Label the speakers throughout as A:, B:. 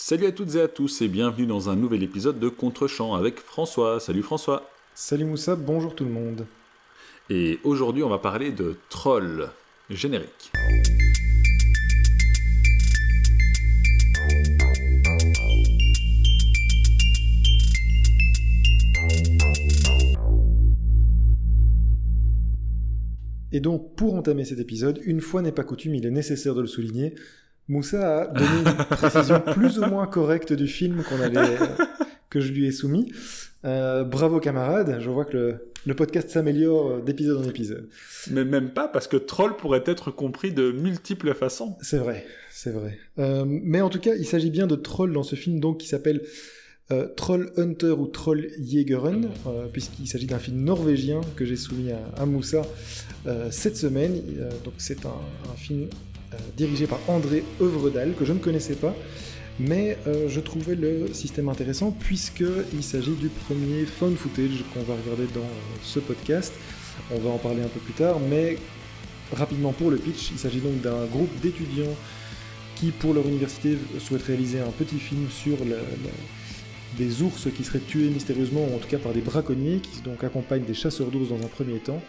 A: Salut à toutes et à tous et bienvenue dans un nouvel épisode de Contre-champ avec François. Salut François.
B: Salut Moussa, bonjour tout le monde.
A: Et aujourd'hui on va parler de Troll générique.
B: Et donc, pour entamer cet épisode, une fois n'est pas coutume, il est nécessaire de le souligner, Moussa a donné une précision plus ou moins correcte du film qu'on avait, que je lui ai soumis. Euh, bravo camarade, je vois que le, podcast s'améliore d'épisode en épisode.
A: Mais même pas, parce que troll pourrait être compris de multiples façons.
B: C'est vrai, c'est vrai. Euh, mais en tout cas, il s'agit bien de troll dans ce film donc qui s'appelle euh, Troll Hunter ou Troll Jägeren, euh, puisqu'il s'agit d'un film norvégien que j'ai soumis à, Moussa euh, cette semaine. donc c'est un, film dirigé par André Övredal, que je ne connaissais pas, mais je trouvais le système intéressant puisqu'il s'agit du premier phone footage qu'on va regarder dans ce podcast. On va en parler un peu plus tard, mais rapidement pour le pitch, il s'agit donc d'un groupe d'étudiants qui, pour leur université, souhaitent réaliser un petit film sur des ours qui seraient tués mystérieusement, ou en tout cas par des braconniers, qui donc accompagnent des chasseurs d'ours dans un premier temps,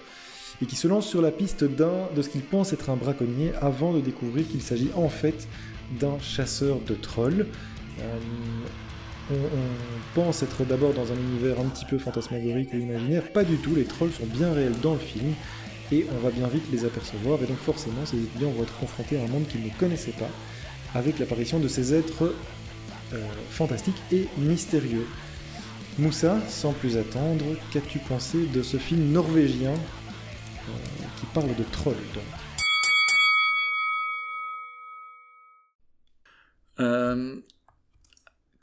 B: et qui se lancent sur la piste d'un de ce qu'ils pensent être un braconnier, avant de découvrir qu'il s'agit en fait d'un chasseur de trolls. Euh, on, pense être d'abord dans un univers un petit peu fantasmagorique ou imaginaire, pas du tout, les trolls sont bien réels dans le film, et on va bien vite les apercevoir, et donc forcément ces étudiants vont être confrontés à un monde qu'ils ne connaissaient pas, avec l'apparition de ces êtres euh, fantastique et mystérieux. Moussa, sans plus attendre, qu'as-tu pensé de ce film norvégien? Qui parle de trolls
A: euh,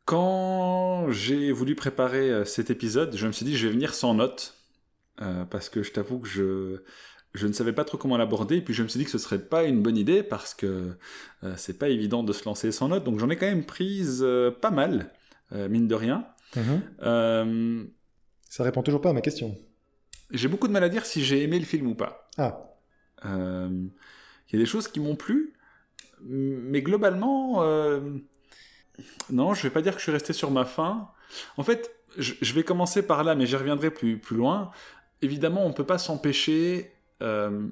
A: Quand j'ai voulu préparer cet épisode, je me suis dit je vais venir sans notes parce que je t'avoue que je je ne savais pas trop comment l'aborder, et puis je me suis dit que ce serait pas une bonne idée parce que euh, c'est pas évident de se lancer sans notes, donc j'en ai quand même prise euh, pas mal, euh, mine de rien.
B: Mhm. Ça répond toujours pas à ma question.
A: J'ai beaucoup de mal à dire si j'ai aimé le film ou pas.
B: Ah.
A: Il y a des choses qui m'ont plu, mais globalement, non, je vais pas dire que je suis resté sur ma faim. En fait, je, vais commencer par là, mais j'y reviendrai plus, plus loin. Évidemment, on peut pas s'empêcher euh,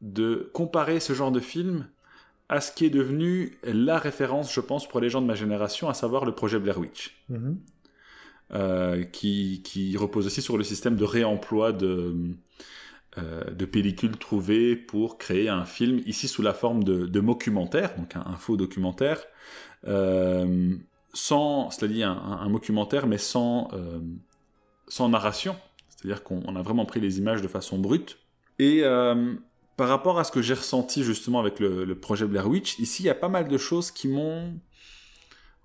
A: de comparer ce genre de film à ce qui est devenu la référence, je pense, pour les gens de ma génération, à savoir le projet Blair Witch. Mhm. Euh, qui, repose aussi sur le système de réemploi de, euh, de pellicules trouvées pour créer un film, ici sous la forme de, de documentaire, donc un, faux documentaire, sans, cela dit, un, un, mais sans, sans narration. C'est-à-dire qu'on a vraiment pris les images de façon brute, et euh, par rapport à ce que j'ai ressenti justement avec le, projet Blair Witch, ici il y a pas mal de choses qui m'ont,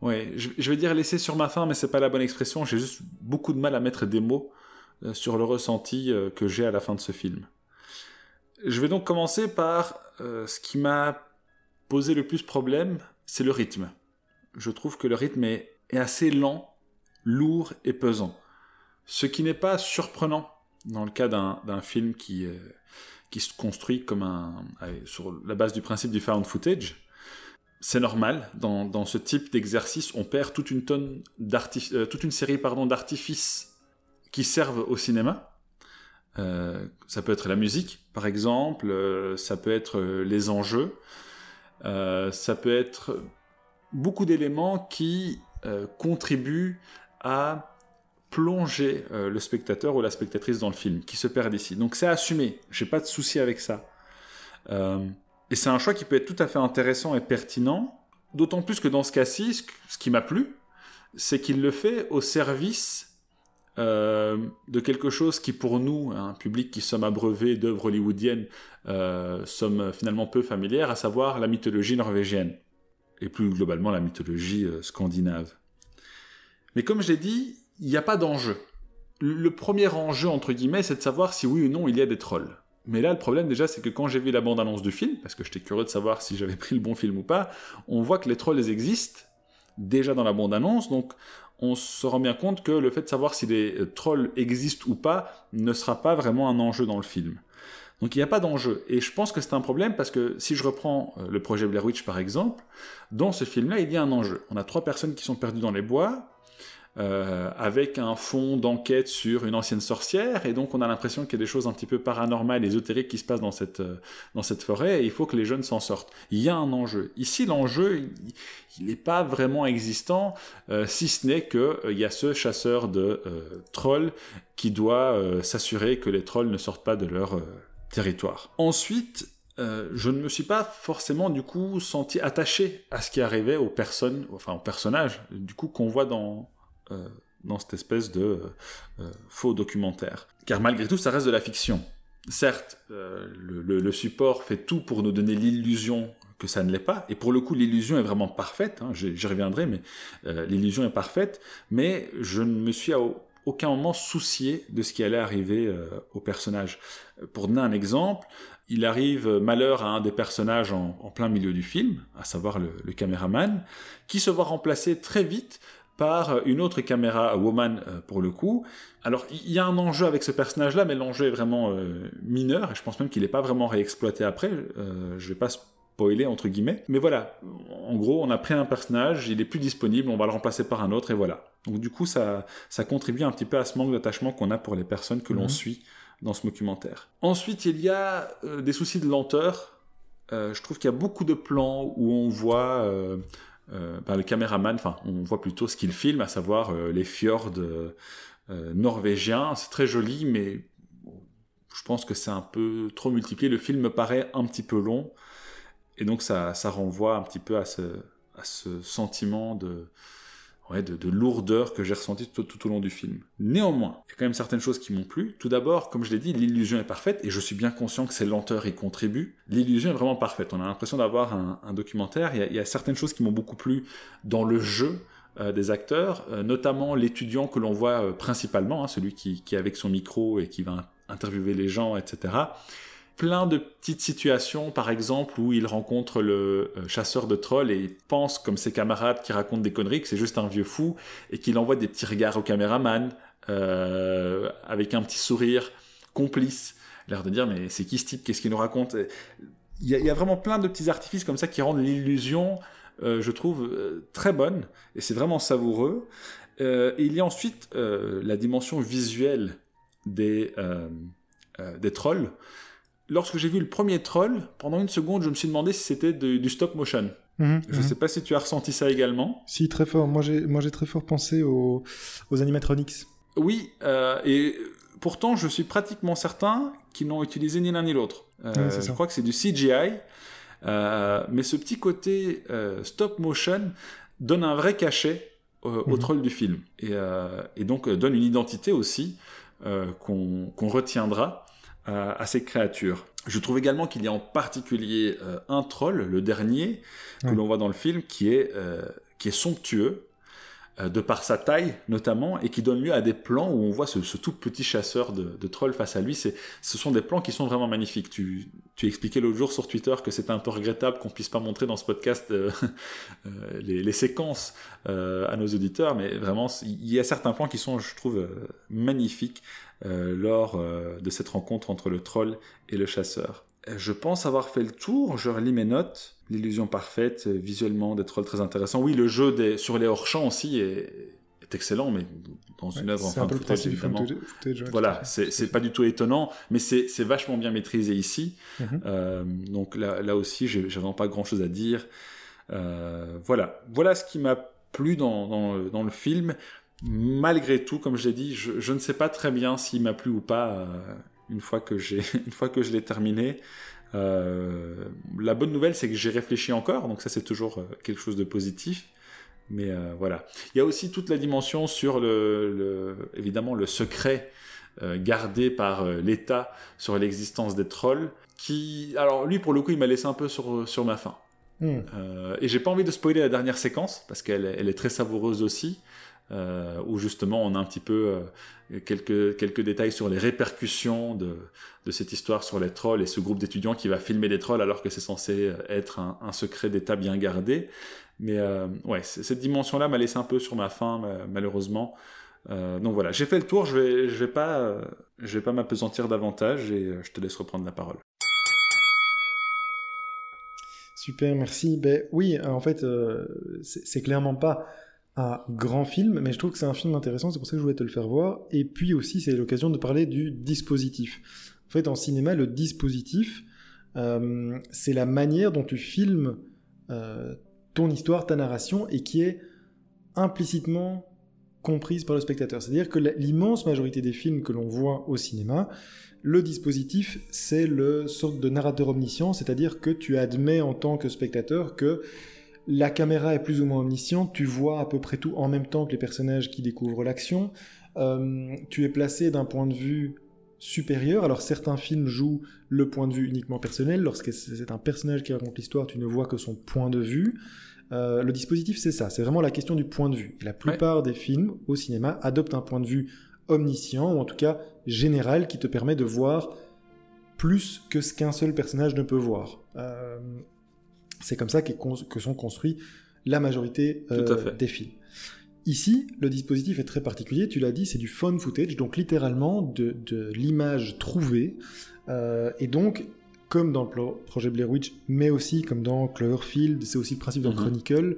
A: ouais, je, vais dire laissé sur ma faim, mais c'est pas la bonne expression. J'ai juste beaucoup de mal à mettre des mots euh, sur le ressenti euh, que j'ai à la fin de ce film. Je vais donc commencer par ce qui m'a posé le plus problème, c'est le rythme. Je trouve que le rythme est assez lent, lourd et pesant. Ce qui n'est pas surprenant dans le cas d'un film qui, qui se construit comme un, sur la base du principe du found footage. C'est normal, dans, ce type d'exercice, on perd toute une tonne euh, toute une série d'artifices qui servent au cinéma. Euh, ça peut être la musique, par exemple, euh, ça peut être les enjeux, ça peut être beaucoup d'éléments qui contribuent à plonger euh, le spectateur ou la spectatrice dans le film, qui se perd ici. Donc c'est assumé, j'ai pas de souci avec ça. Euh, et c'est un choix qui peut être tout à fait intéressant et pertinent, d'autant plus que dans ce cas-ci, ce qui m'a plu, c'est qu'il le fait au service euh, de quelque chose qui pour nous, un public qui sommes abreuvés d'œuvres hollywoodiennes, sommes finalement peu familières, à savoir la mythologie norvégienne, et plus globalement la mythologie scandinave. Mais comme je l'ai dit, il n'y a pas d'enjeu. Le premier enjeu, entre guillemets, c'est de savoir si oui ou non il y a des trolls. Mais là, le problème déjà, c'est que quand j'ai vu la bande-annonce du film, parce que j'étais curieux de savoir si j'avais pris le bon film ou pas, on voit que les trolls existent déjà dans la bande-annonce, donc on se rend bien compte que le fait de savoir si les trolls existent ou pas ne sera pas vraiment un enjeu dans le film. Donc il n'y a pas d'enjeu. Et je pense que c'est un problème parce que si je reprends euh, le projet Blair Witch par exemple, dans ce film-là, il y a un enjeu. On a trois personnes qui sont perdues dans les bois, euh, avec un fond d'enquête sur une ancienne sorcière, et donc on a l'impression qu'il y a des choses un petit peu paranormales, ésotériques qui se passent dans cette, euh, dans cette forêt, et il faut que les jeunes s'en sortent. Il y a un enjeu. Ici, l'enjeu, il n'est pas vraiment existant, euh, si ce n'est qu'il y a ce chasseur de trolls qui doit s'assurer que les trolls ne sortent pas de leur territoire. Ensuite, je ne me suis pas forcément du coup senti attaché à ce qui arrivait aux personnes, enfin aux personnages, du coup qu'on voit dans, dans cette espèce de euh, faux documentaire. Car malgré tout, ça reste de la fiction. Certes, euh, le, support fait tout pour nous donner l'illusion que ça ne l'est pas. Et pour le coup, l'illusion est vraiment parfaite. Hein, J'y reviendrai, mais l'illusion est parfaite. Mais je ne me suis à aucun moment soucié de ce qui allait arriver au personnage. Pour donner un exemple, il arrive malheur à un des personnages en, plein milieu du film, à savoir le, caméraman, qui se voit remplacer très vite par une autre caméra woman euh, pour le coup. Alors il y a un enjeu avec ce personnage-là, mais l'enjeu est vraiment euh, mineur, et je pense même qu'il n'est pas vraiment réexploité après. Euh, je vais pas spoiler entre guillemets, mais voilà. En gros, on a pris un personnage, il est plus disponible, on va le remplacer par un autre, et voilà. Donc du coup, ça, ça contribue un petit peu à ce manque d'attachement qu'on a pour les personnes que l'on mhm. suit dans ce documentaire. Ensuite, il y a des soucis de lenteur. je trouve qu'il y a beaucoup de plans où on voit euh, le caméraman, enfin, on voit plutôt ce qu'il filme, à savoir euh, les fjords euh, norvégiens. C'est très joli, mais je pense que c'est un peu trop multiplié. Le film me paraît un petit peu long, et donc ça, ça renvoie un petit peu à ce, à ce sentiment de, de, lourdeur que j'ai ressenti tout, au long du film. Néanmoins, il y a quand même certaines choses qui m'ont plu. Tout d'abord, comme je l'ai dit, l'illusion est parfaite, et je suis bien conscient que ces lenteurs y contribuent. L'illusion est vraiment parfaite. On a l'impression d'avoir un, documentaire. Il y, a, certaines choses qui m'ont beaucoup plu dans le jeu euh, des acteurs, euh, notamment l'étudiant que l'on voit euh, principalement, hein, celui qui, qui est avec son micro et qui va interviewer les gens, etc plein de petites situations, par exemple, où il rencontre le euh, chasseur de trolls et il pense, comme ses camarades qui racontent des conneries, que c'est juste un vieux fou et qu'il envoie des petits regards au caméraman euh, avec un petit sourire complice, l'air de dire mais c'est qui ce type, qu'est-ce qu'il nous raconte? Il y, a, vraiment plein de petits artifices comme ça qui rendent l'illusion, euh, je trouve, très bonne et c'est vraiment savoureux. et il y a ensuite la dimension visuelle des, des trolls lorsque j'ai vu le premier troll, pendant une seconde, je me suis demandé si c'était du stop motion. Mhm, je ne mhm. sais pas si tu as ressenti ça également.
B: Si, très fort. Moi, j'ai, très fort pensé aux, animatronics.
A: Oui, euh, et pourtant, je suis pratiquement certain qu'ils n'ont utilisé ni l'un ni l'autre. Euh, je crois que c'est du CGI. Euh, mais ce petit côté stop motion donne un vrai cachet au mhm. troll du film. Et, donc donne une identité aussi qu'on retiendra à, ces créatures. Je trouve également qu'il y a en particulier euh, un troll, le dernier, que l'on voit dans le film, qui est, euh, qui est somptueux, euh, de par sa taille notamment, et qui donne lieu à des plans où on voit ce, tout petit chasseur de, trolls face à lui. ce sont des plans qui sont vraiment magnifiques. Tu, tu expliquais l'autre jour sur Twitter que c'est un peu regrettable qu'on puisse pas montrer dans ce podcast les, les, séquences à nos auditeurs, mais vraiment, il y a certains plans qui sont, je trouve, magnifiques euh, lors euh, de cette rencontre entre le troll et le chasseur. Euh, je pense avoir fait le tour, je relis mes notes. L'illusion parfaite, visuellement des trolls très intéressants. Oui, le jeu des, sur les hors-champs aussi est, excellent, mais dans une œuvre en fin de footage, évidemment. voilà, c'est pas du tout étonnant, mais c'est vachement bien maîtrisé ici. Mhm. donc là, là aussi, j'ai vraiment pas grand chose à dire. voilà, voilà ce qui m'a plu dans, dans, dans, le film malgré tout, comme je l'ai dit, je, ne sais pas très bien s'il m'a plu ou pas euh, une fois que j'ai une fois que je l'ai terminé. Euh, la bonne nouvelle, c'est que j'ai réfléchi encore, donc ça c'est toujours euh, quelque chose de positif. Mais voilà. Il y a aussi toute la dimension sur le, évidemment le secret gardé par l'État sur l'existence des trolls. Qui, alors lui pour le coup, il m'a laissé un peu sur sur ma faim. Hmm. et j'ai pas envie de spoiler la dernière séquence parce qu'elle elle est très savoureuse aussi. Euh, où justement on a un petit peu euh, quelques, quelques détails sur les répercussions de, de, cette histoire sur les trolls et ce groupe d'étudiants qui va filmer des trolls alors que c'est censé être un, secret d'État bien gardé. Mais euh, ouais, cette dimension-là m'a laissé un peu sur ma faim, malheureusement. donc voilà, j'ai fait le tour, je vais, je vais pas, vais pas m'apesantir davantage et je te laisse reprendre la parole.
B: Super, merci. Ben oui, en fait, c'est clairement pas un grand film, mais je trouve que c'est un film intéressant, c'est pour ça que je voulais te le faire voir. Et puis aussi, c'est l'occasion de parler du dispositif. En fait, en cinéma, le dispositif, euh, c'est la manière dont tu filmes euh, ton histoire, ta narration, et qui est implicitement comprise par le spectateur. C'est-à-dire que l'immense majorité des films que l'on voit au cinéma, le dispositif, c'est le sorte de narrateur omniscient, c'est-à-dire que tu admets en tant que spectateur que la caméra est plus ou moins omnisciente, tu vois à peu près tout en même temps que les personnages qui découvrent l'action. Euh, tu es placé d'un point de vue supérieur. Alors certains films jouent le point de vue uniquement personnel. Lorsque c'est un personnage qui raconte l'histoire, tu ne vois que son point de vue. Euh, le dispositif, c'est ça. C'est vraiment la question du point de vue. La plupart des films au cinéma adoptent un point de vue omniscient, ou en tout cas général, qui te permet de voir plus que ce qu'un seul personnage ne peut voir. Euh, c'est comme ça que sont construits la majorité euh, des films. Ici, le dispositif est très particulier, tu l'as dit, c'est du phone footage, donc littéralement de, l'image trouvée. Euh, et donc, comme dans le projet Blair Witch, mais aussi comme dans Cloverfield, c'est aussi le principe dans mhm. Chronicle.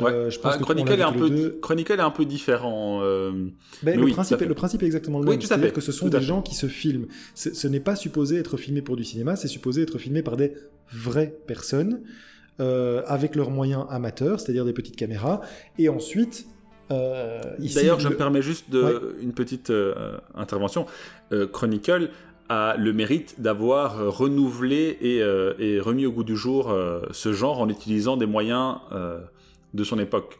A: Euh, je pense ah, Chronicle, est un peu, Chronicle est un peu différent.
B: Ben, le, principe est, le principe est exactement le même. C'est-à-dire que ce sont des gens qui se filment. Ce n'est pas supposé être filmé pour du cinéma, c'est supposé être filmé par des vraies personnes. Euh, avec leurs moyens amateurs, c'est-à-dire des petites caméras, et ensuite
A: euh, D'ailleurs, je me permets juste de, une petite euh, intervention. Chronicle a le mérite d'avoir renouvelé et, et, remis au goût du jour ce genre en utilisant des moyens de son époque.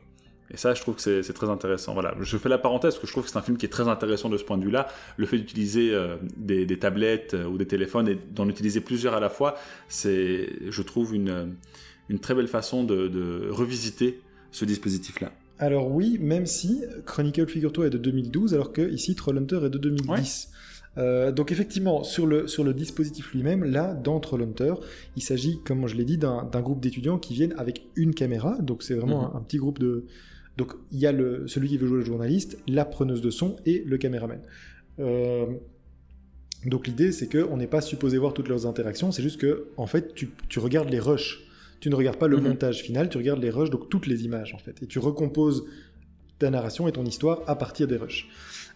A: Et ça, je trouve que c'est très intéressant. Voilà, je fais la parenthèse parce que je trouve que c'est un film qui est très intéressant de ce point de vue-là. Le fait d'utiliser des, des, tablettes ou des téléphones et d'en utiliser plusieurs à la fois, c'est, je trouve, une une très belle façon de, revisiter ce dispositif-là.
B: Alors oui, même si Chronicle Figure-toi est de 2012, alors que ici Trollhunter est de 2010. Euh, donc effectivement, sur le, sur le dispositif lui-même, là, dans Trollhunter, il s'agit, comme je l'ai dit, d'un groupe d'étudiants qui viennent avec une caméra. Donc c'est vraiment mhm. un, petit groupe de... Donc il y a le, celui qui veut jouer le journaliste, la preneuse de son et le caméraman. Euh, donc l'idée, c'est qu'on n'est pas supposé voir toutes leurs interactions, c'est juste que, en fait, tu, tu regardes les rushs tu ne regardes pas le mhm. montage final, tu regardes les rushs, donc toutes les images en fait, et tu recomposes ta narration et ton histoire à partir des rushs.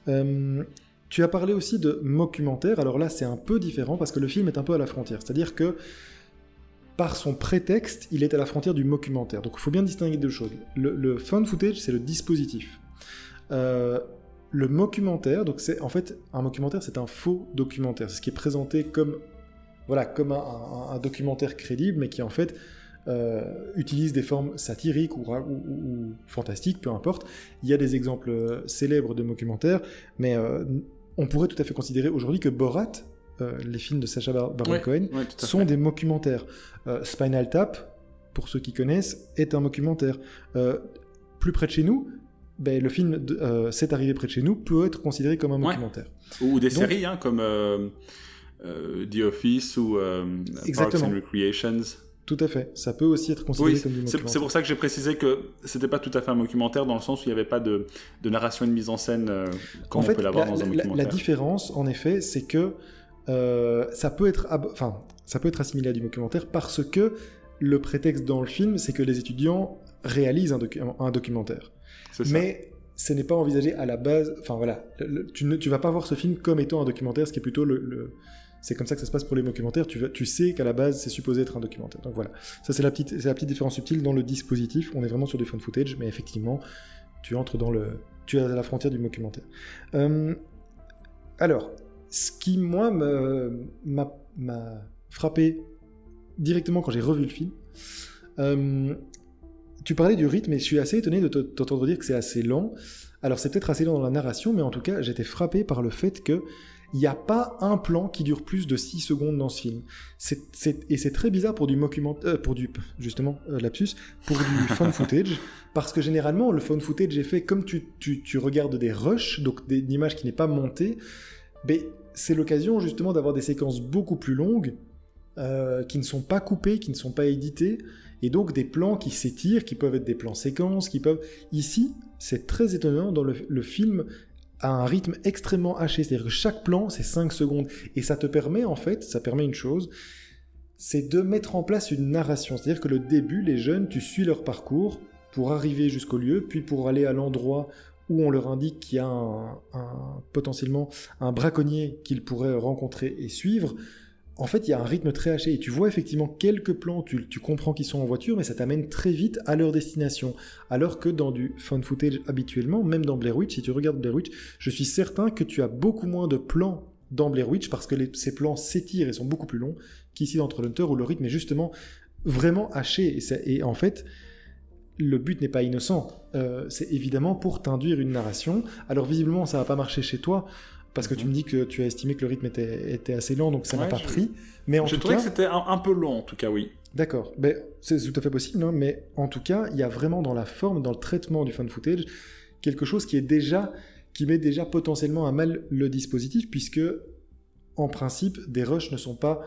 B: Euh, tu as parlé aussi de documentaire, alors là c'est un peu différent parce que le film est un peu à la frontière, c'est-à-dire que par son prétexte, il est à la frontière du documentaire. Donc il faut bien distinguer deux choses. Le, le found footage, c'est le dispositif. Euh, le documentaire, donc c'est en fait un documentaire, c'est un faux documentaire, c'est ce qui est présenté comme voilà comme un, documentaire crédible, mais qui en fait euh, utilise des formes satiriques ou, fantastiques, peu importe. Il y a des exemples euh, célèbres de documentaires, mais euh, on pourrait tout à fait considérer aujourd'hui que Borat, les films de Sacha Baron Cohen, sont des documentaires. Spinal Tap, pour ceux qui connaissent, est un documentaire. plus près de chez nous, ben, le film C'est arrivé près de chez nous peut être considéré comme un documentaire.
A: Ou des séries, hein, comme The Office ou Parks and Recreations.
B: Tout à fait. Ça peut aussi être considéré comme du documentaire.
A: C'est pour ça que j'ai précisé que c'était pas tout à fait un documentaire dans le sens où il n'y avait pas de, narration et de mise en scène euh, comme on peut l'avoir dans un documentaire.
B: La, différence, en effet, c'est que euh, ça peut être, enfin, ça peut être assimilé à du documentaire parce que le prétexte dans le film, c'est que les étudiants réalisent un, un documentaire. Mais ce n'est pas envisagé à la base. Enfin voilà, tu ne tu vas pas voir ce film comme étant un documentaire, ce qui est plutôt le c'est comme ça que ça se passe pour les documentaires. Tu, sais qu'à la base, c'est supposé être un documentaire. Donc voilà. Ça, c'est la petite, différence subtile dans le dispositif. On est vraiment sur du phone footage, mais effectivement, tu entres dans le, tu es à la frontière du documentaire. Euh, alors, ce qui, moi, m'a frappé directement quand j'ai revu le film, euh, tu parlais du rythme et je suis assez étonné de t'entendre dire que c'est assez lent. Alors, c'est peut-être assez lent dans la narration, mais en tout cas, j'étais frappé par le fait que il n'y a pas un plan qui dure plus de 6 secondes dans ce film. et c'est très bizarre pour du documentaire, euh, pour du, justement, euh, lapsus, pour du phone footage, parce que généralement, le phone footage est fait comme tu, tu, regardes des rushs, donc des, une image qui n'est pas montée, mais c'est l'occasion justement d'avoir des séquences beaucoup plus longues, euh, qui ne sont pas coupées, qui ne sont pas éditées, et donc des plans qui s'étirent, qui peuvent être des plans séquences, qui peuvent... Ici, c'est très étonnant, dans le, le film, à un rythme extrêmement haché. C'est-à-dire que chaque plan, c'est 5 secondes. Et ça te permet, en fait, ça permet une chose, c'est de mettre en place une narration. C'est-à-dire que le début, les jeunes, tu suis leur parcours pour arriver jusqu'au lieu, puis pour aller à l'endroit où on leur indique qu'il y a un, potentiellement un braconnier qu'ils pourraient rencontrer et suivre en fait, il y a un rythme très haché et tu vois effectivement quelques plans, tu, comprends qu'ils sont en voiture, mais ça t'amène très vite à leur destination. Alors que dans du fun footage habituellement, même dans Blair Witch, si tu regardes Blair Witch, je suis certain que tu as beaucoup moins de plans dans Blair Witch parce que ces plans s'étirent et sont beaucoup plus longs qu'ici dans Trollhunter où le rythme est justement vraiment haché. Et, en fait, le but n'est pas innocent. Euh, c'est évidemment pour t'induire une narration. Alors visiblement, ça va pas marcher chez toi parce que tu me dis que tu as estimé que le rythme était, assez lent, donc ça n'a pas pris.
A: Mais en je trouvais que c'était un, peu long, en tout cas, oui.
B: D'accord, ben, c'est tout à fait possible, hein, mais en tout cas, il y a vraiment dans la forme, dans le traitement du fan footage, quelque chose qui est déjà, qui met déjà potentiellement à mal le dispositif, puisque en principe, des rushs ne sont pas,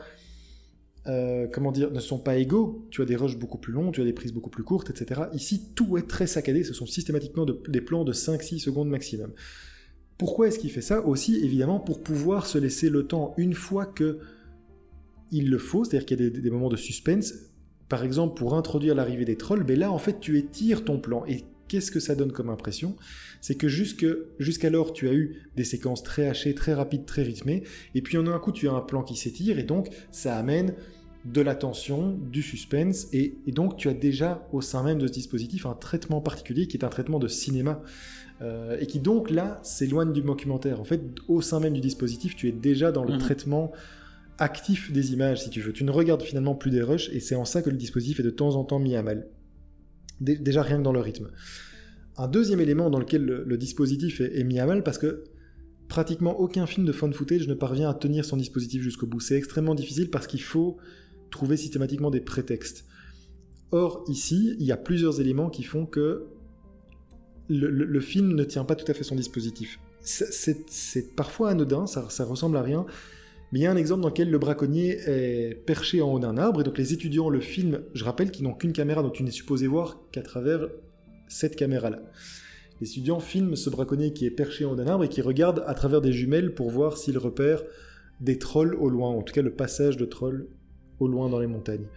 B: euh, comment dire, ne sont pas égaux. Tu as des rushs beaucoup plus longs, tu as des prises beaucoup plus courtes, etc. Ici, tout est très saccadé. Ce sont systématiquement des plans de 5-6 secondes maximum. Pourquoi est-ce qu'il fait ça Aussi, évidemment, pour pouvoir se laisser le temps une fois que il le faut, c'est-à-dire qu'il y a des, moments de suspense, par exemple pour introduire l'arrivée des trolls, mais là en fait tu étires ton plan. Et qu'est-ce que ça donne comme impression? C'est que jusqu'alors tu as eu des séquences très hachées, très rapides, très rythmées, et puis en un coup tu as un plan qui s'étire, et donc ça amène de la tension, du suspense, et, et, donc tu as déjà au sein même de ce dispositif un traitement particulier qui est un traitement de cinéma. Euh, et qui donc là s'éloigne du documentaire. En fait, au sein même du dispositif, tu es déjà dans le mhm. traitement actif des images, si tu veux. Tu ne regardes finalement plus des rushs, et c'est en ça que le dispositif est de temps en temps mis à mal. déjà rien que dans le rythme. Un deuxième élément dans lequel le, dispositif est, mis à mal, parce que pratiquement aucun film de fun footage ne parvient à tenir son dispositif jusqu'au bout. C'est extrêmement difficile parce qu'il faut trouver systématiquement des prétextes. Or, ici, il y a plusieurs éléments qui font que le, film ne tient pas tout à fait son dispositif. C'est parfois anodin, ça, ressemble à rien, mais il y a un exemple dans lequel le braconnier est perché en haut d'un arbre, et donc les étudiants le filment, je rappelle qu'ils n'ont qu'une caméra, donc tu n'es supposé voir qu'à travers cette caméra-là. Les étudiants filment ce braconnier qui est perché en haut d'un arbre et qui regarde à travers des jumelles pour voir s'il repère des trolls au loin, en tout cas le passage de trolls au loin dans les montagnes.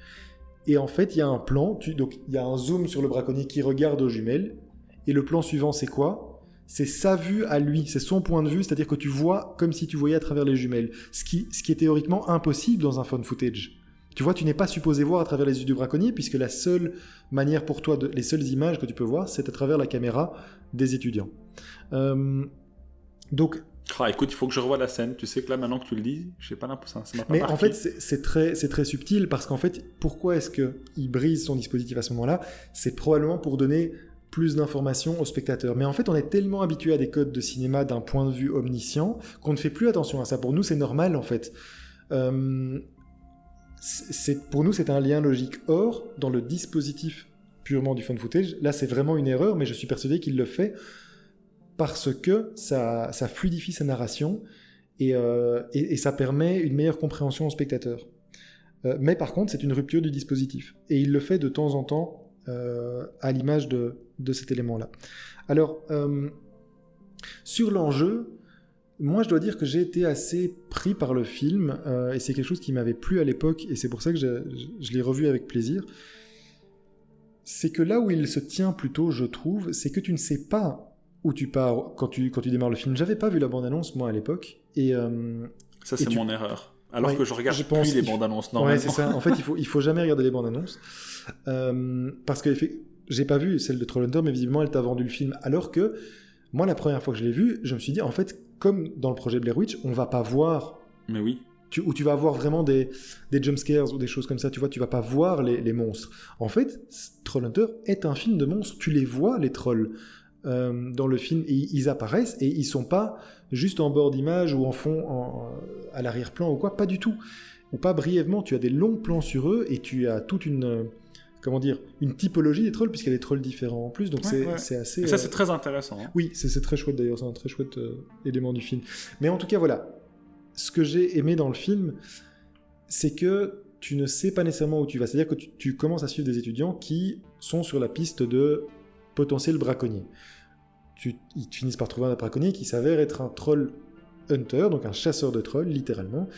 B: Et en fait, il y a un plan, donc il y a un zoom sur le braconnier qui regarde aux jumelles, et le plan suivant, c'est quoi? C'est sa vue à lui, c'est son point de vue, c'est-à-dire que tu vois comme si tu voyais à travers les jumelles, ce qui, ce qui est théoriquement impossible dans un phone footage. Tu vois, tu n'es pas supposé voir à travers les yeux du braconnier, puisque la seule manière pour toi, les seules images que tu peux voir, c'est à travers la caméra des étudiants. Euh, donc,
A: ah, écoute, il faut que je revoie la scène. Tu sais que là, maintenant que tu le dis, je sais pas l'impression.
B: Mais en fait, c'est très, c'est très subtil parce qu'en fait, pourquoi est-ce que il brise son dispositif à ce moment-là? C'est probablement pour donner plus d'informations aux spectateurs. Mais en fait, on est tellement habitué à des codes de cinéma d'un point de vue omniscient qu'on ne fait plus attention à ça. Pour nous, c'est normal en fait. Euh, pour nous, c'est un lien logique. Or, dans le dispositif purement du fun footage, là, c'est vraiment une erreur, mais je suis persuadé qu'il le fait parce que ça, fluidifie sa narration et, euh, et, ça permet une meilleure compréhension au spectateur. Euh, mais par contre, c'est une rupture du dispositif. Et il le fait de temps en temps euh, à l'image de, cet élément-là. Alors, sur l'enjeu, moi je dois dire que j'ai été assez pris par le film, et c'est quelque chose qui m'avait plu à l'époque, et c'est pour ça que je, l'ai revu avec plaisir. C'est que là où il se tient plutôt, je trouve, c'est que tu ne sais pas où tu pars quand tu, quand tu démarres le film. J'avais pas vu la bande-annonce, moi, à l'époque. Et,
A: ça, c'est mon erreur. Alors que je regarde je plus les bandes annonces
B: normalement. Ouais, c'est ça. En fait, il faut, il faut jamais regarder les bandes annonces. Euh, parce que j'ai pas vu celle de Trollhunter, mais visiblement, elle t'a vendu le film. Alors que, moi, la première fois que je l'ai vu, je me suis dit, en fait, comme dans le projet Blair Witch, on va pas voir.
A: Mais oui.
B: Tu, où tu vas voir vraiment des, des jumpscares ou des choses comme ça, tu vois, tu vas pas voir les, les monstres. En fait, Trollhunter est un film de monstres. Tu les vois, les trolls. Euh, dans le film, ils apparaissent et ils sont pas juste en bord d'image ou en fond à l'arrière-plan ou quoi, pas du tout. Ou pas brièvement, tu as des longs plans sur eux et tu as toute une comment dire, une typologie des trolls, puisqu'il y a des trolls différents en plus, donc c'est assez...
A: Et ça, c'est euh, très intéressant. Hein.
B: Oui, c'est très chouette d'ailleurs, c'est un très chouette euh, élément du film. Mais en tout cas, voilà, ce que j'ai aimé dans le film, c'est que tu ne sais pas nécessairement où tu vas. C'est-à-dire que tu, tu, commences à suivre des étudiants qui sont sur la piste de potentiel braconnier. ils finissent par trouver un braconnier qui s'avère être un troll hunter, donc un chasseur de trolls, littéralement.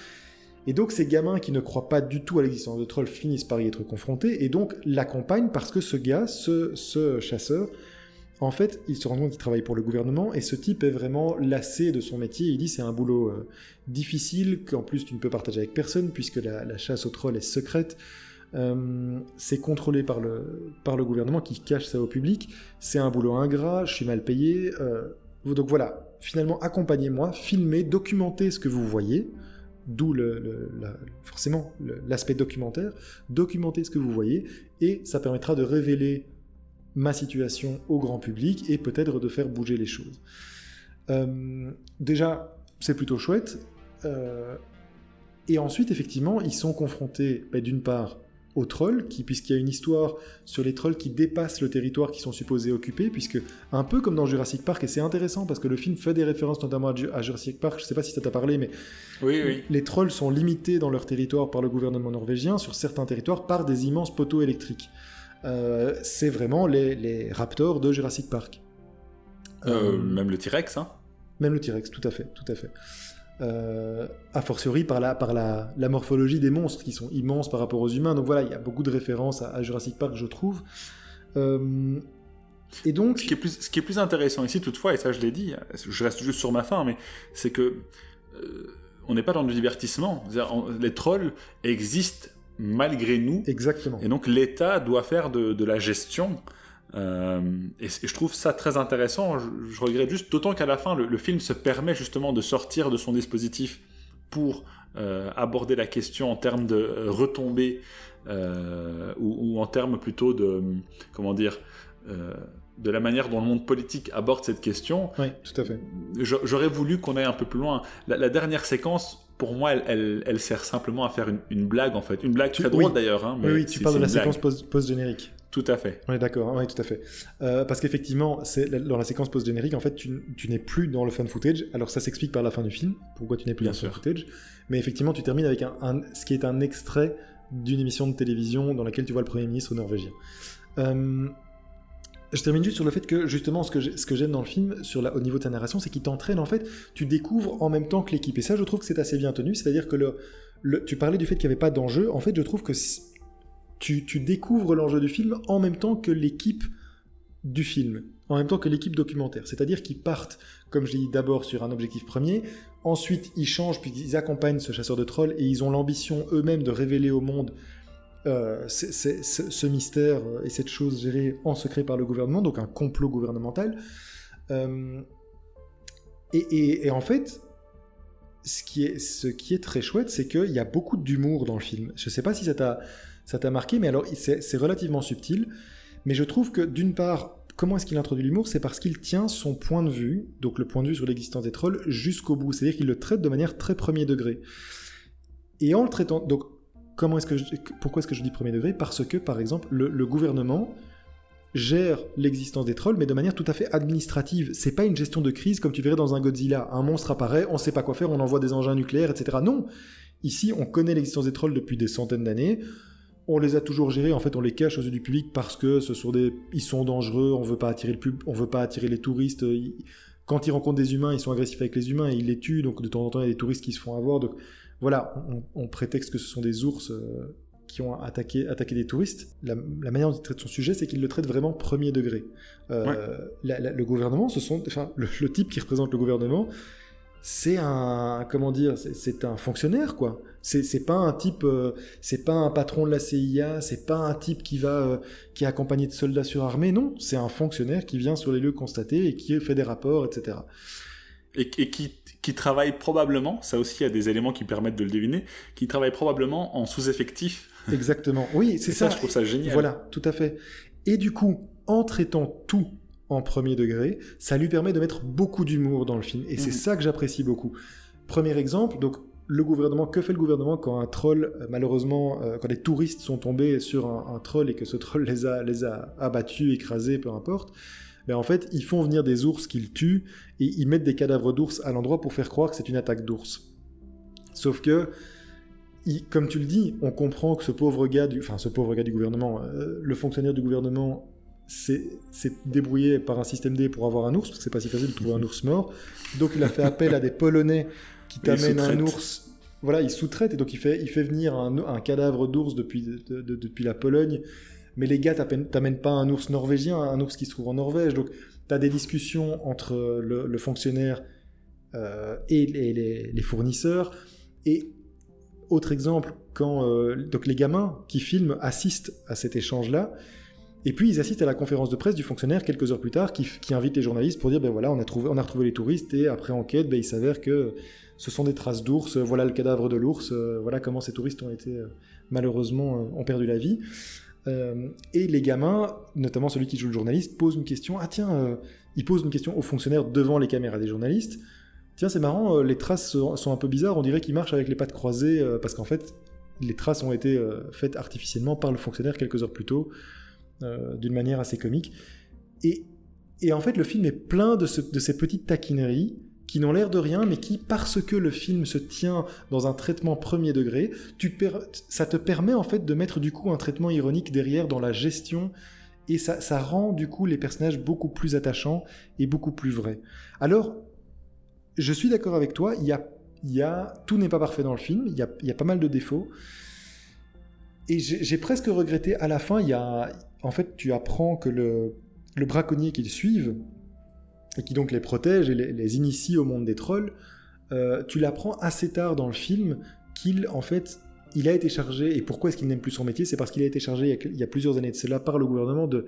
B: Et donc ces gamins qui ne croient pas du tout à l'existence de trolls finissent par y être confrontés, et donc l'accompagnent parce que ce gars, ce, chasseur, en fait, il se rend compte qu'il travaille pour le gouvernement, et ce type est vraiment lassé de son métier. Il dit c'est un boulot euh, difficile, qu'en plus tu ne peux partager avec personne, puisque la chasse aux trolls est secrète. Euh, c'est contrôlé par le, par le gouvernement qui cache ça au public. C'est un boulot ingrat, je suis mal payé. Euh, donc voilà, finalement, accompagnez-moi, filmez, documentez ce que vous voyez. D'où le, forcément l'aspect documentaire. Documentez ce que vous voyez et ça permettra de révéler ma situation au grand public et peut-être de faire bouger les choses. Euh, déjà, c'est plutôt chouette. Et ensuite, effectivement, ils sont confrontés, bah, d'une part, aux trolls, qui, puisqu'il y a une histoire sur les trolls qui dépassent le territoire qu'ils sont supposés occuper, puisque, un peu comme dans Jurassic Park, et c'est intéressant parce que le film fait des références notamment à, Ju- à Jurassic Park, je sais pas si ça t'a parlé, mais
A: Oui, oui.
B: les trolls sont limités dans leur territoire par le gouvernement norvégien, sur certains territoires par des immenses poteaux électriques. Euh, c'est vraiment les, les raptors de Jurassic Park.
A: Euh,
B: Euh,
A: même le T-Rex, hein.
B: même le T-Rex, tout à fait, tout à fait. Euh, a fortiori par, la, par la, la morphologie des monstres qui sont immenses par rapport aux humains. Donc voilà, il y a beaucoup de références à, à Jurassic Park, je trouve. Euh, et donc,
A: Ce qui, est plus, ce qui est plus intéressant ici, toutefois, et ça je l'ai dit, je reste juste sur ma fin, mais c'est que euh, on n'est pas dans du divertissement. On- les trolls existent malgré nous,
B: exactement.
A: et donc l'État doit faire de, de la gestion. Euh, et, je trouve ça très intéressant. Je, je regrette juste, d'autant qu'à la fin, le, le film se permet justement de sortir de son dispositif pour euh, aborder la question en termes de euh, retombées euh, ou, ou en termes plutôt de, comment dire, de la manière dont le monde politique aborde cette question.
B: Oui, tout à fait.
A: J'aurais voulu qu'on aille un peu plus loin. La, la dernière séquence, pour moi, elle, elle- elle sert simplement à faire une, une blague, en fait. Une blague
B: Tu-
A: très drôle
B: oui.
A: d'ailleurs. hein, mais
B: Oui, oui, tu parles de la séquence post-générique.
A: Tout à fait.
B: On est d'accord, oui, tout à fait. Euh, parce qu'effectivement, dans la séquence post-générique, en fait, tu, tu n'es plus dans le fan footage. Alors ça s'explique par la fin du film, pourquoi tu n'es plus
A: Bien
B: dans le fan footage? Mais effectivement, tu termines avec un, un- ce qui est un extrait d'une émission de télévision dans laquelle tu vois le Premier ministre norvégien. Euh, je termine juste sur le fait que, justement, ce que j'aime dans le film, sur la- au niveau de sa narration, c'est qu'il t'entraîne, en fait, tu découvres en même temps que l'équipe. Et ça, je trouve que c'est assez bien tenu. C'est-à-dire que le, le- tu parlais du fait qu'il n'y avait pas d'enjeu. En fait, je trouve que tu, découvres l'enjeu du film en même temps que l'équipe du film, en même temps que l'équipe documentaire. C'est-à-dire qu'ils partent, comme je l'ai dit, d'abord sur un objectif premier, ensuite ils changent, puis ils accompagnent ce chasseur de trolls, et ils ont l'ambition eux-mêmes de révéler au monde euh, ce, mystère et cette chose gérée en secret par le gouvernement, donc un complot gouvernemental. Euh, et, en fait, ce qui est, ce qui est très chouette, c'est qu'il y a beaucoup d'humour dans le film. Je sais pas si ça t'a ça t'a marqué, mais alors c'est relativement subtil. Mais je trouve que d'une part, comment est-ce qu'il introduit l'humour? C'est parce qu'il tient son point de vue, donc le point de vue sur l'existence des trolls, jusqu'au bout. C'est-à-dire qu'il le traite de manière très premier degré. Et en le traitant, donc comment est-ce que pourquoi est-ce que je dis premier degré? Parce que par exemple, le, le gouvernement gère l'existence des trolls, mais de manière tout à fait administrative. C'est pas une gestion de crise comme tu verrais dans un Godzilla. Un monstre apparaît, on sait pas quoi faire, on envoie des engins nucléaires, etc. Non, ici on connaît l'existence des trolls depuis des centaines d'années. On les a toujours gérés, en fait on les cache aux yeux du public parce que ce sont des, ils sont dangereux, on veut pas attirer le pub, on veut pas attirer les touristes. Ils- Quand ils rencontrent des humains, ils sont agressifs avec les humains et ils les tuent, donc de temps en temps il y a des touristes qui se font avoir. Donc voilà, on, on prétexte que ce sont des ours euh, qui ont attaqué, attaqué des touristes. La, la manière dont il traite son sujet, c'est qu'il le traite vraiment premier degré. Euh, la- la- le gouvernement, ce sont, enfin, le, le type qui représente le gouvernement, c'est un, comment dire, c'est un fonctionnaire, quoi. C'est pas un type, euh, c'est pas un patron de la CIA, c'est pas un type qui va, euh, qui est accompagné de soldats surarmés, non, c'est un fonctionnaire qui vient sur les lieux constatés et qui fait des rapports, etc.
A: Et, et qui, qui travaille probablement, ça aussi il y a des éléments qui permettent de le deviner, qui travaille probablement en sous-effectif.
B: Exactement. Oui, c'est ça.
A: ça, je trouve ça génial.
B: Voilà, tout à fait. Et du coup, en traitant tout en premier degré, ça lui permet de mettre beaucoup d'humour dans le film. Et c'est
A: Mhm.
B: ça que j'apprécie beaucoup. Premier exemple, donc le gouvernement, que fait le gouvernement quand un troll, euh, malheureusement, euh, quand des touristes sont tombés sur un, troll et que ce troll les a, les a abattus, écrasés, peu importe ben en fait, ils font venir des ours qu'ils tuent et ils mettent des cadavres d'ours à l'endroit pour faire croire que c'est une attaque d'ours. Sauf que, comme tu le dis, on comprend que ce pauvre gars du, enfin ce pauvre gars du gouvernement, euh, le fonctionnaire du gouvernement s'est débrouillé par un système D pour avoir un ours, parce que c'est pas si facile de trouver un ours mort. Donc il a fait appel à des Polonais qui t'amènent un ours. Voilà, il sous-traite et donc il fait, il fait venir un, cadavre d'ours depuis, depuis la Pologne. Mais les gars t'amènent pas un ours norvégien, un ours qui se trouve en Norvège. Donc tu as des discussions entre le, fonctionnaire euh, et les, les, fournisseurs. Et autre exemple, quand euh, donc les gamins qui filment assistent à cet échange-là, et puis ils assistent à la conférence de presse du fonctionnaire quelques heures plus tard qui, invite les journalistes pour dire ben voilà on a on a retrouvé les touristes et après enquête ben, il s'avère que ce sont des traces d'ours, voilà le cadavre de l'ours, euh, voilà comment ces touristes ont été euh, malheureusement ont perdu la vie. et les gamins, notamment celui qui joue le journaliste, pose une question. Ah tiens, il pose une question aux fonctionnaires devant les caméras des journalistes. Tiens, c'est marrant, les traces sont un peu bizarres, on dirait qu'il marche avec les pattes croisées, parce qu'en fait, les traces ont été euh, faites artificiellement par le fonctionnaire quelques heures plus tôt, euh, d'une manière assez comique. Et, en fait, le film est plein de, ces petites taquineries qui n'ont l'air de rien, mais qui, parce que le film se tient dans un traitement premier degré, ça te permet en fait de mettre du coup un traitement ironique derrière dans la gestion, et ça, ça rend du coup les personnages beaucoup plus attachants et beaucoup plus vrais. Alors, je suis d'accord avec toi, y a y a, tout n'est pas parfait dans le film, il y a, il y a pas mal de défauts. Et j'ai presque regretté à la fin, il y a, en fait, tu apprends que le, braconnier qu'ils suivent, et qui donc les protège et les, initie au monde des trolls, euh, tu l'apprends assez tard dans le film qu'il, en fait, il a été chargé, et pourquoi est-ce qu'il n'aime plus son métier? C'est parce qu'il a été chargé il y a, plusieurs années de cela par le gouvernement de,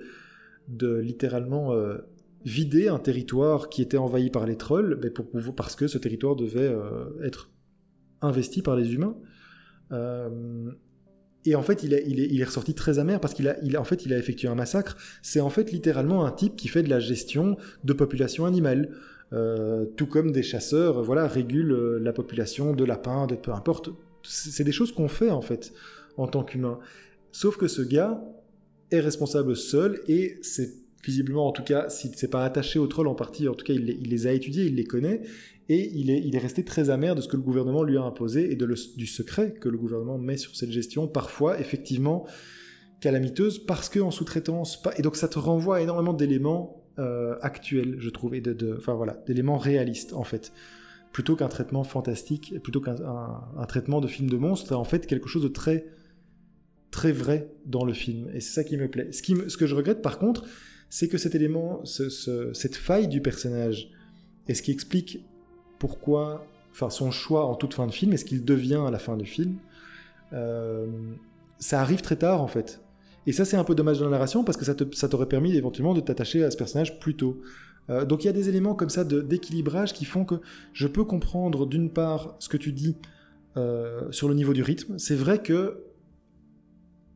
B: de littéralement euh, vider un territoire qui était envahi par les trolls, parce que ce territoire devait euh, être investi par les humains. Euh, et en fait, il, est, ressorti très amer parce qu'il a, effectué un massacre. C'est en fait littéralement un type qui fait de la gestion de population animale. Euh, tout comme des chasseurs, voilà, régulent la population de lapins, de peu importe. C'est des choses qu'on fait en fait en tant qu'humain. Sauf que ce gars est responsable seul et c'est visiblement, en tout cas, s'il ne s'est pas attaché aux trolls en partie, en tout cas, il les, a étudiés, il les connaît, et il est, resté très amer de ce que le gouvernement lui a imposé et de du secret que le gouvernement met sur cette gestion, parfois, effectivement, calamiteuse, parce qu'en sous-traitance, et donc ça te renvoie énormément d'éléments euh, actuels, je trouve, et enfin voilà, d'éléments réalistes, en fait. Plutôt qu'un traitement fantastique, et plutôt qu'un un, traitement de film de monstre, en fait quelque chose de très très vrai dans le film. Et c'est ça qui me plaît. Ce, que je regrette par contre, c'est que cet élément, cette faille du personnage, est ce qui explique pourquoi, enfin son choix en toute fin de film, et ce qu'il devient à la fin du film, euh, ça arrive très tard en fait. Et ça c'est un peu dommage dans la narration parce que ça, t'aurait permis éventuellement de t'attacher à ce personnage plus tôt. Euh, donc il y a des éléments comme ça d'équilibrage qui font que je peux comprendre d'une part ce que tu dis euh, sur le niveau du rythme. C'est vrai que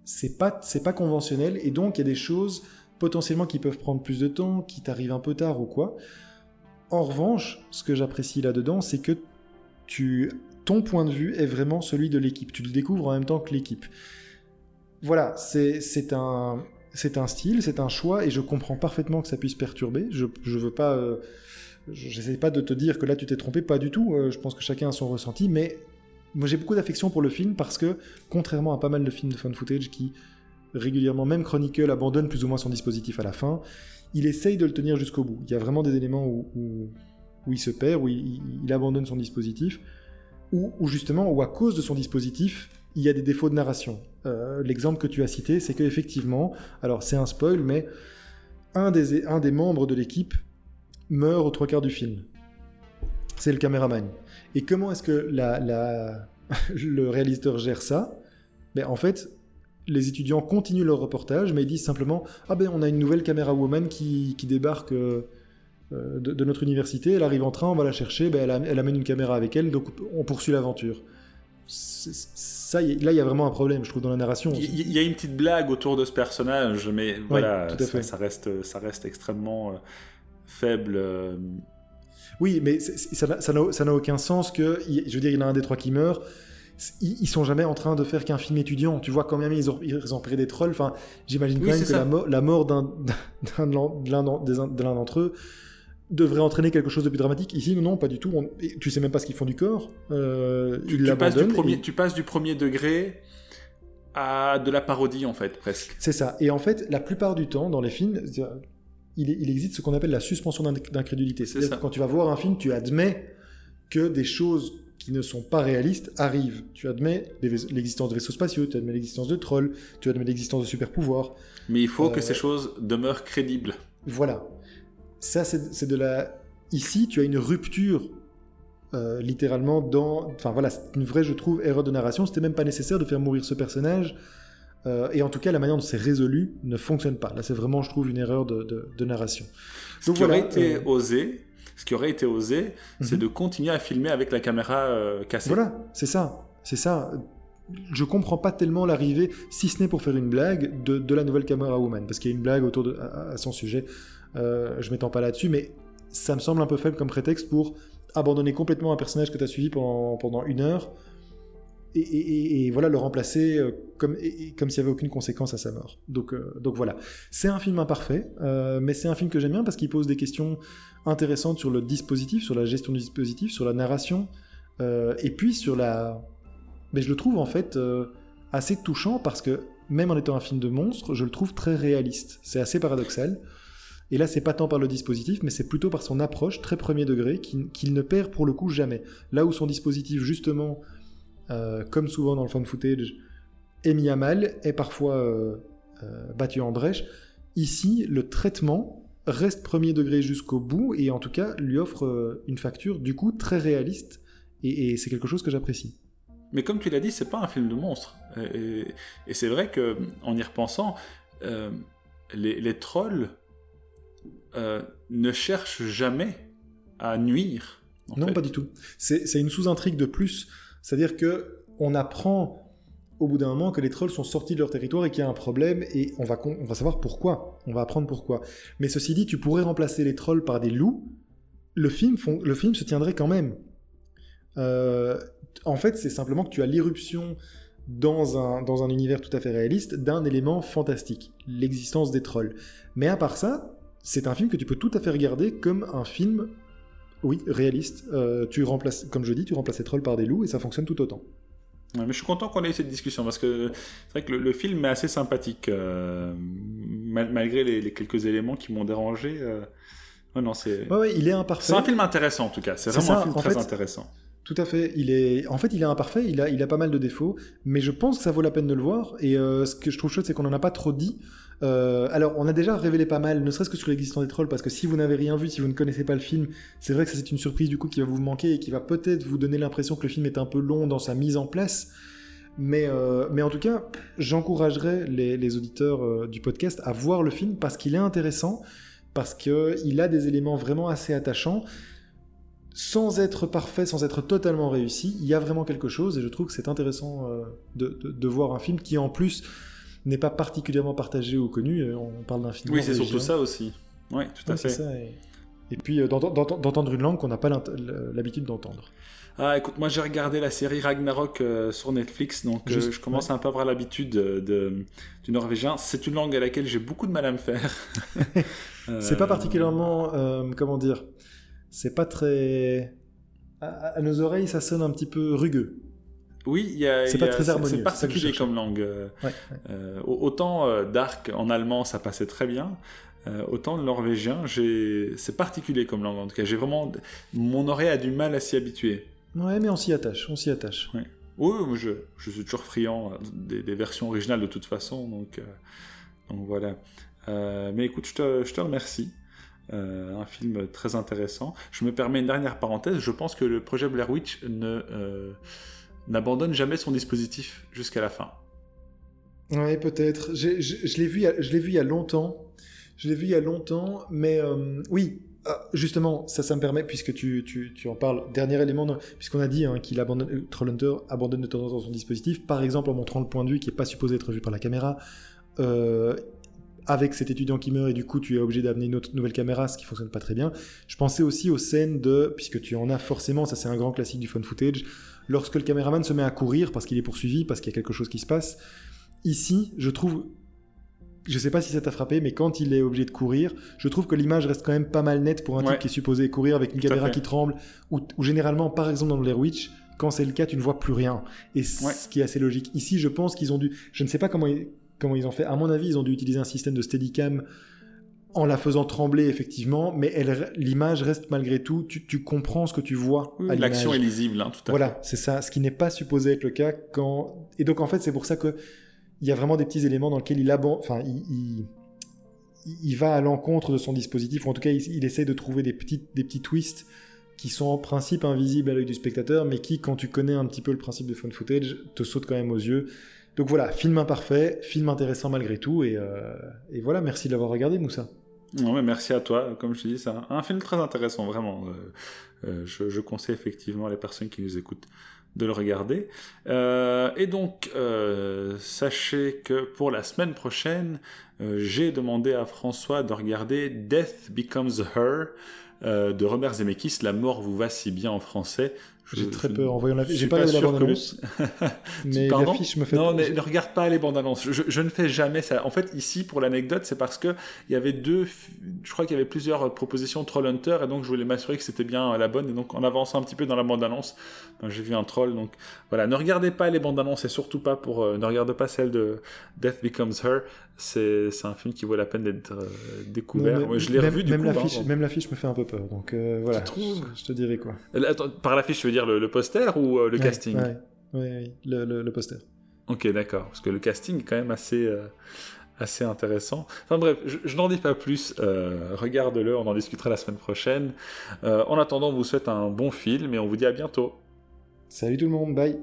B: c'est pas, c'est pas conventionnel et donc il y a des choses potentiellement qui peuvent prendre plus de temps, qui t'arrivent un peu tard ou quoi. En revanche, ce que j'apprécie là-dedans, c'est que tu, ton point de vue est vraiment celui de l'équipe. Tu le découvres en même temps que l'équipe. Voilà, c'est un, un style, c'est un choix, et je comprends parfaitement que ça puisse perturber. Je, je veux pas, euh, j'essaie pas de te dire que là tu t'es trompé, pas du tout. Euh, je pense que chacun a son ressenti, mais moi j'ai beaucoup d'affection pour le film parce que, contrairement à pas mal de films de fan footage qui régulièrement, même Chronicle abandonne plus ou moins son dispositif à la fin. Il essaye de le tenir jusqu'au bout. Il y a vraiment des éléments où, où, il se perd, où il, abandonne son dispositif, ou justement, où à cause de son dispositif, il y a des défauts de narration. Euh, l'exemple que tu as cité, c'est qu'effectivement, alors c'est un spoil, mais un des, un des membres de l'équipe meurt aux trois quarts du film. C'est le caméraman. Et comment est-ce que la, le réalisateur gère ça? Ben, En fait, les étudiants continuent leur reportage, mais ils disent simplement Ah ben on a une nouvelle caméra woman qui, débarque euh, euh, de, notre université, elle arrive en train, on va la chercher, ben elle, amène une caméra avec elle, donc on poursuit l'aventure. Ça, là, il y a vraiment un problème, je trouve, dans la narration.
A: Il y, a une petite blague autour de ce personnage, mais voilà, ça, reste, ça reste extrêmement euh, faible.
B: Oui, mais ça n'a aucun sens que, je veux dire, il y en a un des trois qui meurt ils, sont jamais en train de faire qu'un film étudiant. Tu vois quand même ils ont, ils ont pris des trolls. Enfin, j'imagine quand même que la, la, mort d'un de l'un d'entre eux devrait entraîner quelque chose de plus dramatique. Ici, non, pas du tout. tu sais même pas ce qu'ils font du corps. Euh,
A: tu, passes du premier, tu passes du premier degré à de la parodie en fait, presque.
B: C'est ça. Et en fait, la plupart du temps, dans les films, il, il existe ce qu'on appelle la suspension d'incrédulité. C'est-à-dire que quand tu vas voir un film, tu admets que des choses qui ne sont pas réalistes arrivent. Tu admets l'existence de vaisseaux spatiaux, tu admets l'existence de trolls, tu admets l'existence de super pouvoirs.
A: Mais il faut que ces choses demeurent crédibles.
B: Voilà. Ça, c'est de la. Ici, tu as une rupture euh, littéralement dans. Enfin voilà, c'est une vraie, je trouve, erreur de narration. C'était même pas nécessaire de faire mourir ce personnage. Euh, et en tout cas, la manière dont c'est résolu ne fonctionne pas. Là, c'est vraiment, je trouve, une erreur de, de, narration.
A: Ce qui aurait été euh, osé, ce qui aurait été osé, c'est mhm. de continuer à filmer avec la caméra cassée.
B: Voilà, c'est ça, c'est ça. Je comprends pas tellement l'arrivée, si ce n'est pour faire une blague, de, de la nouvelle caméra woman, parce qu'il y a une blague autour de à, son sujet. je m'étends pas là-dessus, mais ça me semble un peu faible comme prétexte pour abandonner complètement un personnage que tu as suivi pendant, pendant une heure et, voilà, le remplacer euh, comme, comme s'il n'y avait aucune conséquence à sa mort. Donc, euh, donc voilà. C'est un film imparfait, euh, mais c'est un film que j'aime bien parce qu'il pose des questions intéressantes sur le dispositif, sur la gestion du dispositif, sur la narration, et puis sur la. Mais je le trouve en fait assez touchant parce que même en étant un film de monstre, je le trouve très réaliste. C'est assez paradoxal. Et là, c'est pas tant par le dispositif, mais c'est plutôt par son approche très premier degré qu'il ne perd pour le coup jamais. Là où son dispositif, justement, euh, comme souvent dans le fan footage, est mis à mal, est parfois euh, euh, battu en brèche, ici, le traitement reste premier degré jusqu'au bout et en tout cas lui offre une facture du coup très réaliste et, c'est quelque chose que j'apprécie.
A: Mais comme tu l'as dit, c'est pas un film de monstre. Et, c'est vrai que en y repensant, les, les, trolls euh, ne cherche jamais à nuire.
B: Non, pas du tout. C'est une sous-intrigue de plus. C'est-à-dire que on apprend au bout d'un moment que les trolls sont sortis de leur territoire et qu'il y a un problème et on va, savoir pourquoi. On va apprendre pourquoi. Mais ceci dit, tu pourrais remplacer les trolls par des loups. Le film, le film se tiendrait quand même. Euh, en fait, c'est simplement que tu as l'irruption dans un, dans un univers tout à fait réaliste d'un élément fantastique, l'existence des trolls. Mais à part ça, c'est un film que tu peux tout à fait regarder comme un film, oui, réaliste. Euh, tu remplaces, comme je dis, tu remplaces les trolls par des loups et ça fonctionne tout autant.
A: mais je suis content qu'on ait eu cette discussion parce que c'est vrai que le, film est assez sympathique euh, malgré les, quelques éléments qui m'ont dérangé. Euh... non, c'est.
B: Ouais, il est imparfait.
A: C'est un film intéressant en tout cas. C'est vraiment un film très intéressant.
B: Tout à fait. Il est, en fait, il est imparfait. Il a, a pas mal de défauts, mais je pense que ça vaut la peine de le voir. Et euh, ce que je trouve chouette, c'est qu'on en a pas trop dit. Euh, alors, on a déjà révélé pas mal, ne serait-ce que sur l'existence des trolls, parce que si vous n'avez rien vu, si vous ne connaissez pas le film, c'est vrai que c'est une surprise du coup qui va vous manquer et qui va peut-être vous donner l'impression que le film est un peu long dans sa mise en place. Mais, euh, en tout cas, j'encouragerais les, auditeurs euh, du podcast à voir le film parce qu'il est intéressant, parce qu'il a des éléments vraiment assez attachants. Sans être parfait, sans être totalement réussi, il y a vraiment quelque chose et je trouve que c'est intéressant de, de, voir un film qui en plus n'est pas particulièrement partagé ou connu. Euh, on parle d'un film.
A: Oui, c'est surtout ça aussi. Oui, tout à fait.
B: et... puis euh, d'entendre une langue qu'on n'a pas l'habitude d'entendre.
A: Ah, écoute, moi j'ai regardé la série Ragnarok euh, sur Netflix, donc je commence un peu à avoir l'habitude de, du norvégien. C'est une langue à laquelle j'ai beaucoup de mal à me faire.
B: c'est pas particulièrement, comment dire, c'est pas très. à, nos oreilles, ça sonne un petit peu rugueux.
A: Oui, il y a. C'est pas très harmonieux. C'est particulier comme langue. Euh, euh, autant euh, Dark en allemand, ça passait très bien. autant le norvégien, c'est particulier comme langue. En tout cas, j'ai vraiment. Mon oreille a du mal à s'y habituer.
B: Ouais, mais on s'y attache. On s'y attache.
A: Oui, je, je, suis toujours friand des, versions originales de toute façon. Donc, donc voilà. mais écoute, je te, je te remercie. Un film très intéressant. Je me permets une dernière parenthèse. Je pense que le projet Blair Witch ne n'abandonne jamais son dispositif jusqu'à la fin.
B: Oui, peut-être. Je, l'ai vu, je l'ai vu il y a longtemps. Je l'ai vu il y a longtemps, mais euh, oui, ah, justement, ça, ça me permet, puisque tu, tu, tu en parles, dernier élément, puisqu'on a dit hein, qu'il abandonne, euh, Trollhunter abandonne de temps en temps son dispositif, par exemple en montrant le point de vue qui n'est pas supposé être vu par la caméra, euh, avec cet étudiant qui meurt et du coup tu es obligé d'amener une autre nouvelle caméra, ce qui fonctionne pas très bien. Je pensais aussi aux scènes de, puisque tu en as forcément, ça c'est un grand classique du phone footage, lorsque le caméraman se met à courir parce qu'il est poursuivi, parce qu'il y a quelque chose qui se passe. Ici, je trouve, je sais pas si ça t'a frappé, mais quand il est obligé de courir, je trouve que l'image reste quand même pas mal nette pour un type qui est supposé courir avec une caméra qui tremble, ou, généralement, par exemple dans Blair Witch, quand c'est le cas, tu ne vois plus rien. Et ce qui est assez logique. Ici, je pense qu'ils ont dû. Je ne sais pas comment ils, comment ils ont fait. À mon avis, ils ont dû utiliser un système de Steadicam en la faisant trembler effectivement, mais l'image reste malgré tout, tu, comprends ce que tu vois.
A: L'action est lisible, hein, tout à
B: Voilà, c'est ça, ce qui n'est pas supposé être le cas quand. Et donc en fait, c'est pour ça que il y a vraiment des petits éléments dans lesquels il enfin, il, il, va à l'encontre de son dispositif, ou en tout cas, il, il, essaie de trouver des petits, des petits twists qui sont en principe invisibles à l'œil du spectateur, mais qui, quand tu connais un petit peu le principe de phone footage, te sautent quand même aux yeux. Donc voilà, film imparfait, film intéressant malgré tout, et, euh, voilà, merci de l'avoir regardé, Moussa.
A: Non, mais merci à toi. Comme je te dis, c'est un, film très intéressant, vraiment. Euh, euh, je, conseille effectivement à les personnes qui nous écoutent de le regarder. Et donc, sachez que pour la semaine prochaine, j'ai demandé à François de regarder Death Becomes Her de Robert Zemeckis, La mort vous va si bien en français.
B: J'ai très peur en voyant la J'ai pas regardé la bande-annonce. mais l'affiche me fait
A: Non, ne regarde pas les bandes-annonces. Je, ne fais jamais ça. En fait, ici, pour l'anecdote, c'est parce que il y avait deux. Je crois qu'il y avait plusieurs propositions Troll Hunter, et donc je voulais m'assurer que c'était bien la bonne. Et donc, en avançant un petit peu dans la bande-annonce, ben, j'ai vu un troll. Donc, voilà. Ne regardez pas les bandes-annonces, et surtout pas pour. Euh, ne regardez pas celle de Death Becomes Her. C'est un film qui vaut la peine d'être euh, découvert. je l'ai revu du
B: même
A: coup.
B: Hein, même l'affiche me fait un peu peur. Donc, euh, voilà. Je, te dirais quoi.
A: Attends, par l'affiche, je veux dire le, poster ou euh, le casting?
B: Oui, le, poster.
A: Ok, d'accord. Parce que le casting est quand même assez, euh, assez intéressant. Enfin bref, je, n'en dis pas plus. Euh, regarde-le, on en discutera la semaine prochaine. en attendant, on vous souhaite un bon film et on vous dit à bientôt.
B: Salut tout le monde, bye